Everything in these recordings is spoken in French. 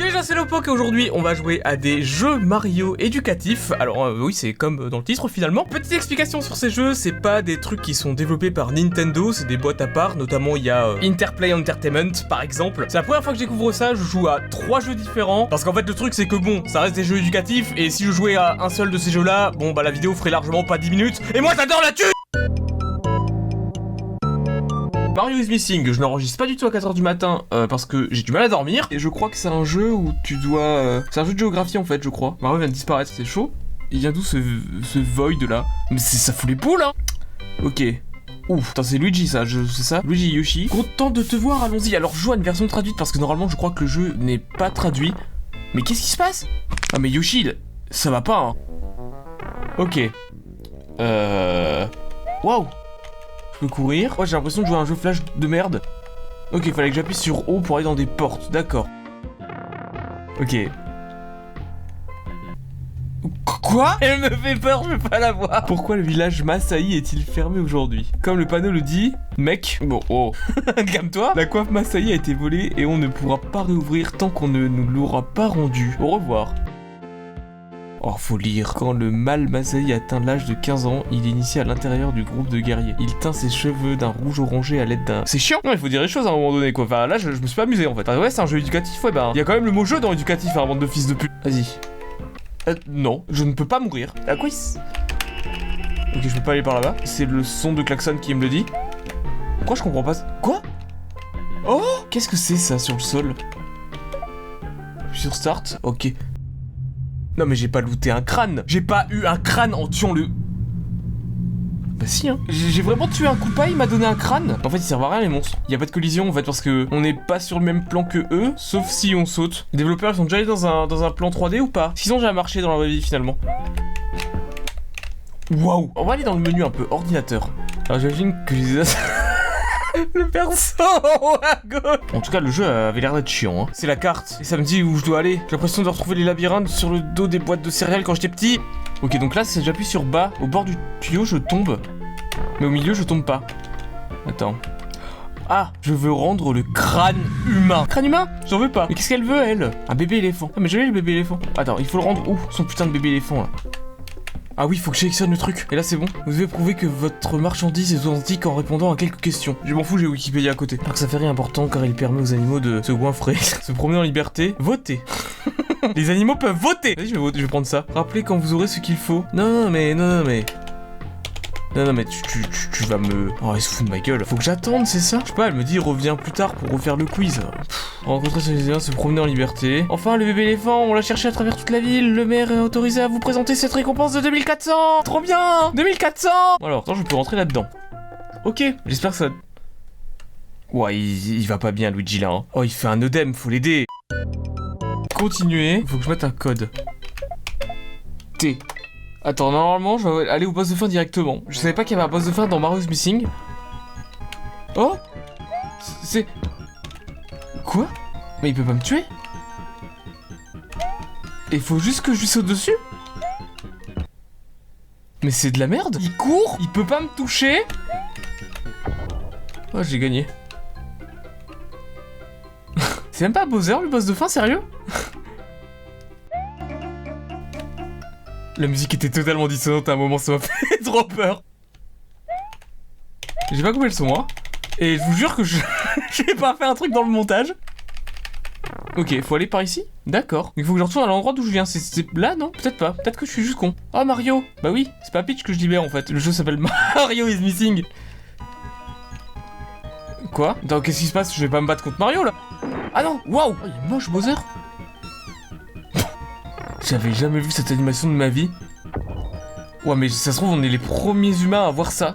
Les gens, c'est Lopok et aujourd'hui on va jouer à des jeux Mario éducatifs. Alors euh, oui, c'est comme dans le titre finalement. Petite explication sur ces jeux, c'est pas des trucs qui sont développés par Nintendo, c'est des boîtes à part. Notamment il y a euh, Interplay Entertainment par exemple. C'est la première fois que je découvre ça, je joue à trois jeux différents. Parce qu'en fait le truc c'est que bon, ça reste des jeux éducatifs et si je jouais à un seul de ces jeux là, bon bah la vidéo ferait largement pas 10 minutes. Et moi j'adore la thune Mario is Missing, je n'enregistre pas du tout à 4h du matin euh, parce que j'ai du mal à dormir. Et je crois que c'est un jeu où tu dois... euh, C'est un jeu de géographie en fait, je crois. Mario vient de disparaître, c'est chaud. Il vient d'où ce, ce void là? Mais c'est ça fout les poules hein Ok. Ouf, c'est Luigi ça, je- c'est ça? Luigi Yoshi. Content de te voir, allons-y. Alors je joue à une version traduite parce que normalement je crois que le jeu n'est pas traduit. Mais qu'est-ce qui se passe? Ah mais Yoshi, ça va pas hein. Ok. Euh... Waouh je peux courir. Ouais, j'ai l'impression de jouer à un jeu flash de merde. Ok, il fallait que j'appuie sur O pour aller dans des portes, d'accord. Ok. Qu- Quoi? Elle me fait peur, je veux pas la voir. Pourquoi le village Masai est-il fermé aujourd'hui? Comme le panneau le dit, mec, bon, oh, calme-toi. La coiffe Masai a été volée et on ne pourra pas réouvrir tant qu'on ne nous l'aura pas rendu. Au revoir. Oh, faut lire. Quand le mâle Masai atteint l'âge de 15 ans, il est initié à l'intérieur du groupe de guerriers. Il teint ses cheveux d'un rouge orangé à l'aide d'un. C'est chiant Non, il faut dire les choses à un moment donné, quoi. Enfin, là, je, me suis pas amusé en fait. Ah ouais, c'est un jeu éducatif, ouais, bah. Il y a quand même le mot jeu dans éducatif, hein, bande de fils de pute. Vas-y. Euh, non, je ne peux pas mourir. À quoi Ok, je peux pas aller par là-bas. C'est le son de klaxon qui me le dit. Pourquoi je comprends pas Quoi? Oh Qu'est-ce que c'est ça sur le sol? Sur start? Ok. Non mais j'ai pas looté un crâne J'ai pas eu un crâne en tuant le... Bah si hein J'ai vraiment tué un coupa, il m'a donné un crâne En fait ils servent à rien les monstres. Il y a pas de collision en fait parce que on n'est pas sur le même plan que eux, sauf si on saute. Les développeurs ils sont déjà allés dans un, plan 3D ou pas? S'ils ont déjà marché dans la vie finalement. Waouh On va aller dans le menu un peu ordinateur. Alors j'imagine que j'ai Le perso à gauche En tout cas, le jeu avait l'air d'être chiant. hein. C'est la carte. Et ça me dit où je dois aller. J'ai l'impression de retrouver les labyrinthes sur le dos des boîtes de céréales quand j'étais petit. Ok, donc là, si j'appuie sur bas, au bord du tuyau, je tombe. Mais au milieu, je tombe pas. Attends. Ah, je veux rendre le crâne humain. Crâne humain? J'en veux pas. Mais qu'est-ce qu'elle veut, elle? Un bébé éléphant. Ah, mais j'avais le bébé éléphant. Attends, il faut le rendre où Son putain de bébé éléphant, là? Ah oui, faut que je sélectionne le truc. Et là, c'est bon. Vous devez prouver que votre marchandise est authentique en répondant à quelques questions. Je m'en fous, j'ai Wikipédia à côté. Alors que ça fait rien important car il permet aux animaux de se goinfrer, se promener en liberté, voter. Les animaux peuvent voter Vas-y, je vais, voter, je vais prendre ça. Rappelez quand vous aurez ce qu'il faut. Non, non, mais, non, non, mais... Non, non, mais tu, tu, tu, vas me... Oh, il se fout de ma gueule. Faut que j'attende, c'est ça? Je sais pas, elle me dit reviens plus tard pour refaire le quiz. Rencontrer ses liens, se promener en liberté. Enfin, le bébé éléphant, on l'a cherché à travers toute la ville. Le maire est autorisé à vous présenter cette récompense de 2400 Trop bien 2400 Alors, attends, je peux rentrer là-dedans. Ok, j'espère que ça... Ouais, il, il va pas bien, Luigi, là. hein. Oh, il fait un œdème, faut l'aider. Continuer. Faut que je mette un code. T. Attends, normalement, je vais aller au boss de fin directement. Je savais pas qu'il y avait un boss de fin dans Mario's Missing. Oh C'est... Quoi Mais il peut pas me tuer Il faut juste que je lui saute dessus Mais c'est de la merde Il court Il peut pas me toucher Oh, j'ai gagné. c'est même pas Bowser, le boss de fin, sérieux? La musique était totalement dissonante à un moment, ça m'a fait trop peur. J'ai pas coupé le son, moi. Et je vous jure que je j'ai pas fait un truc dans le montage. Ok, faut aller par ici? D'accord. Il faut que je retourne à l'endroit d'où je viens. C'est- là, non? Peut-être pas. Peut-être que je suis juste con. Oh, Mario Bah oui, c'est pas Peach que je libère en fait. Le jeu s'appelle Mario is Missing. Quoi? Attends, qu'est-ce qui se passe? Je vais pas me battre contre Mario là Ah non Waouh Oh, Il est moche, Bowser J'avais jamais vu cette animation de ma vie. Ouais, mais ça se trouve, on est les premiers humains à voir ça.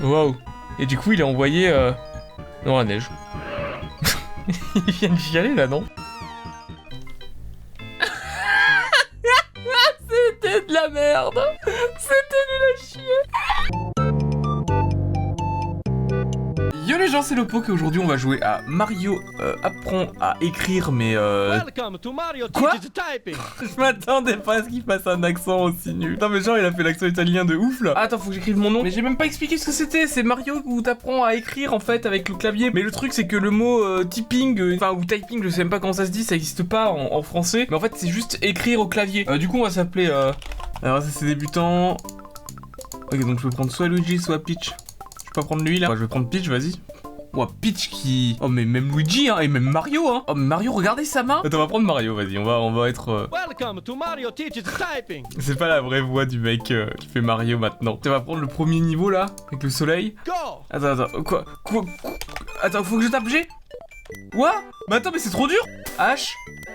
Waouh. Et du coup, il est envoyé euh, dans la neige. il vient de chialer là, non? C'est Lopo et aujourd'hui on va jouer à Mario euh, apprend à écrire mais euh... Welcome to Mario Quoi. Je m'attendais pas à ce qu'il fasse un accent aussi nul. Non mais genre il a fait l'accent italien de ouf là. Attends, faut que j'écrive mon nom. Mais j'ai même pas expliqué ce que c'était. C'est Mario où t'apprends à écrire en fait avec le clavier. Mais le truc c'est que le mot euh, typing, euh, enfin ou typing, je sais même pas comment ça se dit, ça existe pas en, en français. Mais en fait c'est juste écrire au clavier. Euh, du coup on va s'appeler... Euh... Alors ça c'est débutant. Ok donc je peux prendre soit Luigi soit Peach. Je peux pas prendre lui là. Ouais, je vais prendre Peach, vas-y. Ouah, Peach qui... Oh mais même Luigi hein, et même Mario hein Oh mais Mario, regardez sa main Attends, on va prendre Mario, vas-y, on va, on va être... euh, Welcome to Mario Teaches Typing. C'est pas la vraie voix du mec euh, qui fait Mario maintenant. Tu vas prendre le premier niveau là, avec le soleil. Go. Attends, attends, quoi Quoi, quoi Attends, faut que je tape G Quoi? Mais attends, mais c'est trop dur H,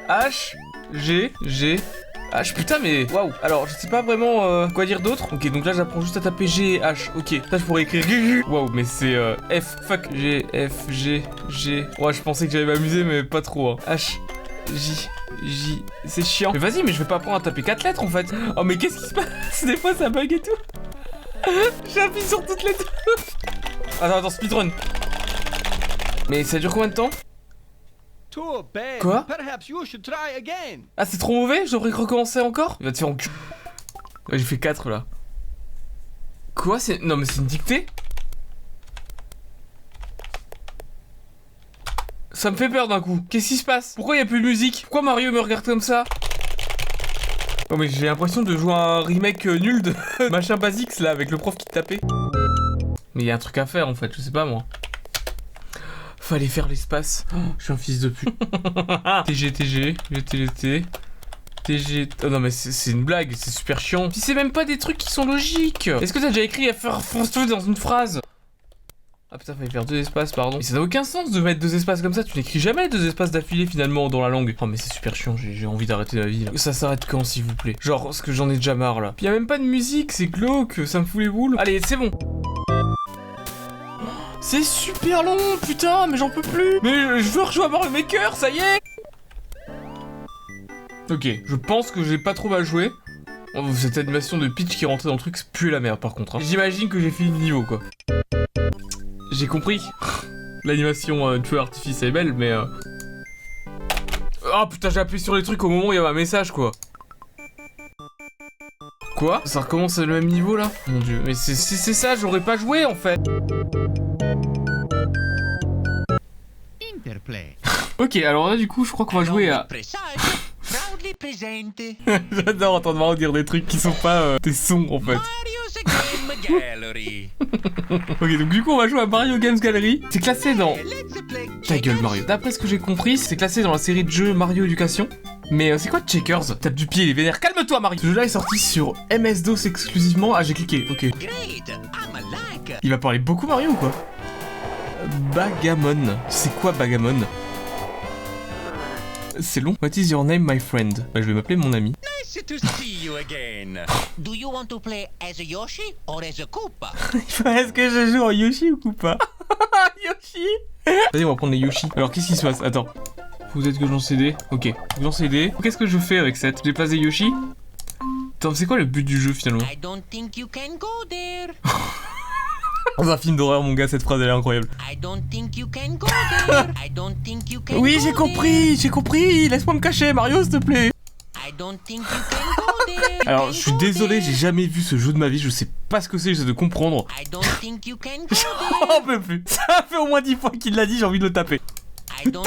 H, G, G, H, putain mais waouh. Alors je sais pas vraiment euh, quoi dire d'autre. Ok donc là j'apprends juste à taper G H. Ok ça je pourrais écrire Waouh mais c'est euh, F Fuck G F G G. Ouais je pensais que j'allais m'amuser mais pas trop hein. H J J C'est chiant. Mais vas-y mais je vais pas apprendre à taper 4 lettres en fait. Oh mais qu'est-ce qui se passe? Des fois ça bug et tout. J'appuie sur toutes les touches. Attends attends speedrun. Mais ça dure combien de temps? Quoi Perhaps you should try again. Ah, c'est trop mauvais Je devrais recommencer encore Il va te faire en cul. J'ai fait 4 là. Quoi C'est. Non, mais c'est une dictée Ça me fait peur d'un coup. Qu'est-ce qui se passe? Pourquoi il y a plus de musique? Pourquoi Mario me regarde comme ça? Oh, mais j'ai l'impression de jouer un remake euh, nul de machin Basics là avec le prof qui te tapait. Mais il y a un truc à faire en fait, je sais pas moi. Fallait faire l'espace. Oh, je suis un fils de pute. TG, TG, GTT. TG. Oh non, mais c'est une blague, c'est super chiant. Puis c'est même pas des trucs qui sont logiques. Est-ce que t'as déjà écrit à faire France dans une phrase? Ah putain, fallait faire deux espaces, pardon. Mais ça n'a aucun sens de mettre deux espaces comme ça. Tu n'écris jamais deux espaces d'affilée finalement dans la langue. Oh, mais c'est super chiant, j'ai j'ai envie d'arrêter la vie là. Ça s'arrête quand, s'il vous plaît? Genre, parce que j'en ai déjà marre là. Puis y a même pas de musique, c'est glauque, ça me fout les boules. Allez, c'est bon. C'est super long, putain, mais j'en peux plus. Mais je veux rejouer à Mario Maker, ça y est. Ok, je pense que j'ai pas trop mal joué. Oh, Cette animation de Peach qui rentrait dans le truc, c'est puer la merde par contre. hein. J'imagine que j'ai fini le niveau quoi. J'ai compris. L'animation euh, artifice est belle, mais. Oh putain, j'ai appuyé sur les trucs au moment où il y avait un message quoi. Quoi Ça recommence à le même niveau là Mon dieu, mais c'est ça, j'aurais pas joué en fait. Interplay. Ok, alors là du coup, je crois qu'on va jouer à. J'adore entendre Mario dire des trucs qui sont pas euh, des sons en fait. Mario's Game Gallery. Ok, donc du coup, on va jouer à Mario Games Gallery. C'est classé dans. Let's play Ta gueule, Mario. D'après ce que j'ai compris, c'est classé dans la série de jeux Mario Éducation. Mais euh, c'est quoi Checkers Tape du pied, il est vénère. Calme-toi, Mario. Ce jeu-là est sorti sur MS-DOS exclusivement. Ah, j'ai cliqué. Ok. Great, I'm a like. Il va parler beaucoup Mario ou quoi Bagamon. C'est quoi Bagamon C'est long. What is your name, my friend Bah, je vais m'appeler mon ami. Nice to see you again. Do you want to play as a Yoshi or as a Koopa? Est-ce que je joue en Yoshi ou pas Yoshi Vas-y, on va prendre les Yoshi. Alors, qu'est-ce qui se passe? Attends. Peut-être que j'en cédé. Ok. J'en cédé. Qu'est-ce que je fais avec cette Je déplace des Yoshi Attends, c'est quoi le but du jeu finalement I don't think you can go there. Dans un film d'horreur, mon gars, cette phrase elle est incroyable. I don't think you can go there. I don't think you can Oui, j'ai compris, j'ai compris. Laisse-moi me cacher, Mario, s'il te plaît. I don't think you can go there. You Alors, je suis désolé, j'ai jamais vu ce jeu de ma vie. Je sais pas ce que c'est, j'essaie de comprendre. I don't think you can go J'en peux plus. Ça fait au moins 10 fois qu'il l'a dit, j'ai envie de le taper. I don't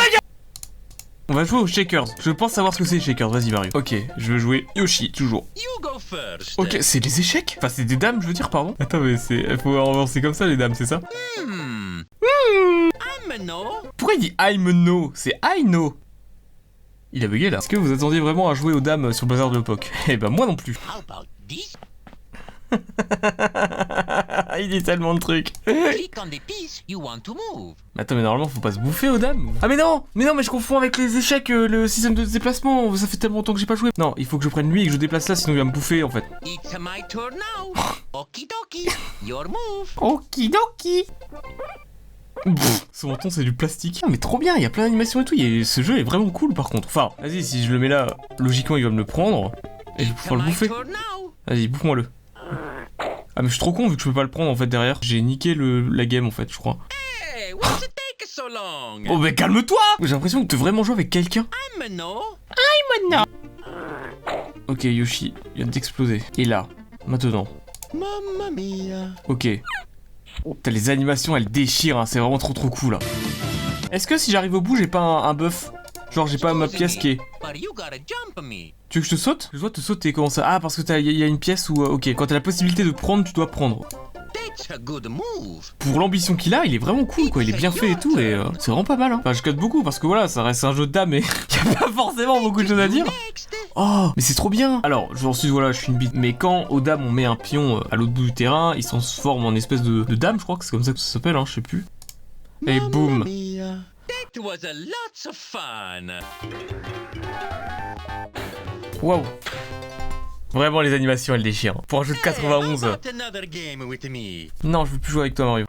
On va jouer aux Shakers. Je pense savoir ce que c'est les Shakers. Vas-y, Mario. Ok, je veux jouer Yoshi, toujours. You go first. Ok, c'est des échecs? Enfin, c'est des dames, je veux dire, pardon. Attends, mais c'est. Faut avancer comme ça, les dames, c'est ça? Hmm. I'm no. Pourquoi il dit I'm no? C'est I know Il a bugué là. Est-ce que vous attendiez vraiment à jouer aux dames sur le bazar de l'époque? Eh ben, moi non plus. How about this? il dit tellement de trucs. Click on the piece you want to move. Mais attends, mais normalement, faut pas se bouffer aux dames. Ah, mais non Mais non, mais je confonds avec les échecs, euh, le système de déplacement. Ça fait tellement longtemps que j'ai pas joué. Non, il faut que je prenne lui et que je déplace là, sinon il va me bouffer en fait. It's my turn now. Okidoki. Your move. Okidoki Pff, Son menton c'est du plastique. Ah, mais trop bien, il y a plein d'animations et tout. Ce jeu est vraiment cool par contre. Enfin, vas-y, si je le mets là, logiquement il va me le prendre. Et je vais pouvoir le bouffer. Vas-y, bouffe-moi-le. Ah, mais je suis trop con vu que je peux pas le prendre en fait derrière. J'ai niqué le, la game en fait, je crois. Hey, what long? Oh mais calme-toi J'ai l'impression que tu vraiment jouer avec quelqu'un. I'm no. Ok, Yoshi vient d'exploser. Et là, maintenant. Mamma mia. Ok. Putain, les animations, elles déchirent, hein, c'est vraiment trop trop cool. hein. Est-ce que si j'arrive au bout, j'ai pas un, un buff? Genre, j'ai pas ma pièce qui est... Tu veux que je te saute? Je dois te sauter, comment ça? Ah, parce que il y, a une pièce où... euh, ok, quand t'as la possibilité de prendre, tu dois prendre. Pour l'ambition qu'il a, il est vraiment cool, quoi. Il est bien fait et tout, et euh, c'est vraiment pas mal, hein. Enfin, je code beaucoup, parce que voilà, ça reste un jeu de dames, et y a pas forcément beaucoup de choses à dire. Oh, mais c'est trop bien Alors, je ensuite, voilà, je suis une bite. Mais quand aux dames, on met un pion euh, à l'autre bout du terrain, il se transforme en espèce de, de dame, je crois que c'est comme ça que ça s'appelle, hein, je sais plus. Et boum. That was a lots of fun. Waouh Vraiment, les animations, elles déchirent. Pour un jeu de Hey, how 91... about another game with me? Non, je veux plus jouer avec toi, Mario.